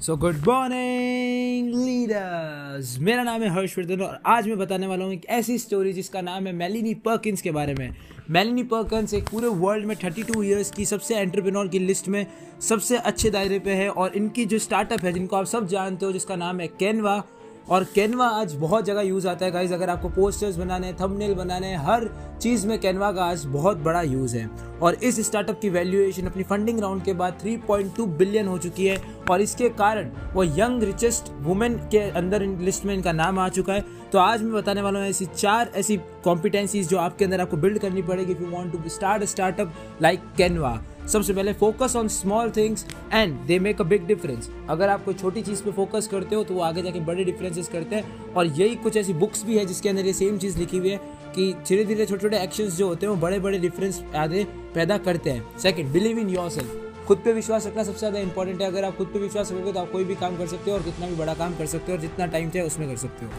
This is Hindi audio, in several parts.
सो गुड मॉर्निंग लीडर्स मेरा नाम है हर्षवर्धन और आज मैं बताने वाला हूँ एक ऐसी स्टोरी जिसका नाम है मेलिनी पर्किंस के बारे में। मेलिनी पर्किंस एक पूरे वर्ल्ड में 32 इयर्स की सबसे एंटरप्रेन्योर की लिस्ट में सबसे अच्छे दायरे पे है और इनकी जो स्टार्टअप है, जिनको आप सब जानते हो, जिसका नाम है कैनवा और कैनवा आज बहुत जगह यूज़ आता है गाइज़ अगर आपको पोस्टर्स बनाने थंबनेल बनाने, हर चीज़ में कैनवा का आज बहुत बड़ा यूज़ है। और इस स्टार्टअप की वैल्यूएशन अपनी फंडिंग राउंड के बाद 3.2 बिलियन हो चुकी है और इसके कारण वो यंग रिचेस्ट वुमेन के अंदर लिस्ट में इनका नाम आ चुका है। तो आज मैं बताने वाला हूँ ऐसी चार ऐसी कॉम्पिटेंसीज जो आपके अंदर आपको बिल्ड करनी पड़ेगी if you want to start startup like Canva. सबसे पहले focus on small things and they make a big difference अगर आप कोई छोटी चीज़ पे फोकस करते हो तो वो आगे जाके बड़े डिफरेंसेस करते हैं। और यही कुछ ऐसी बुक्स भी है जिसके अंदर ये सेम चीज़ लिखी हुई है कि धीरे धीरे छोटे छोटे एक्शंस जो होते हैं, वो बड़े बड़े डिफरेंस आगे पैदा करते हैं। Second believe in yourself खुद पे विश्वास रखना सबसे ज़्यादा इंपॉर्टेंट है। अगर आप खुद पे विश्वास रखोगे तो आप कोई भी काम कर सकते हो और कितना भी बड़ा काम कर सकते हो और जितना टाइम चाहे उसमें कर सकते हो।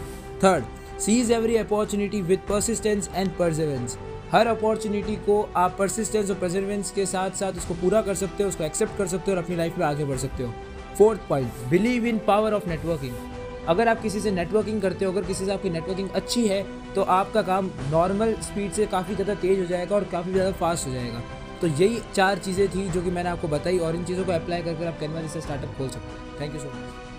Third seize every opportunity with persistence and perseverance her opportunity को आप परसिस्टेंस और परसिवेंस के साथ साथ उसको पूरा कर सकते हो, उसको एक्सेप्ट कर सकते हो और अपनी लाइफ में आगे बढ़ सकते हो। Fourth point believe in power of networking अगर आप किसी से नेटवर्किंग करते हो, अगर किसी से आपकी नेटवर्किंग अच्छी है तो आपका काम नॉर्मल स्पीड से काफ़ी ज़्यादा तेज़ हो जाएगा और काफ़ी ज़्यादा फास्ट हो जाएगा। तो यही चार चीज़ें थी जो कि मैंने आपको बताई और इन चीज़ों को अप्लाई करके आप कैनवा जैसे स्टार्टअप खोल सकते हो। Thank you so much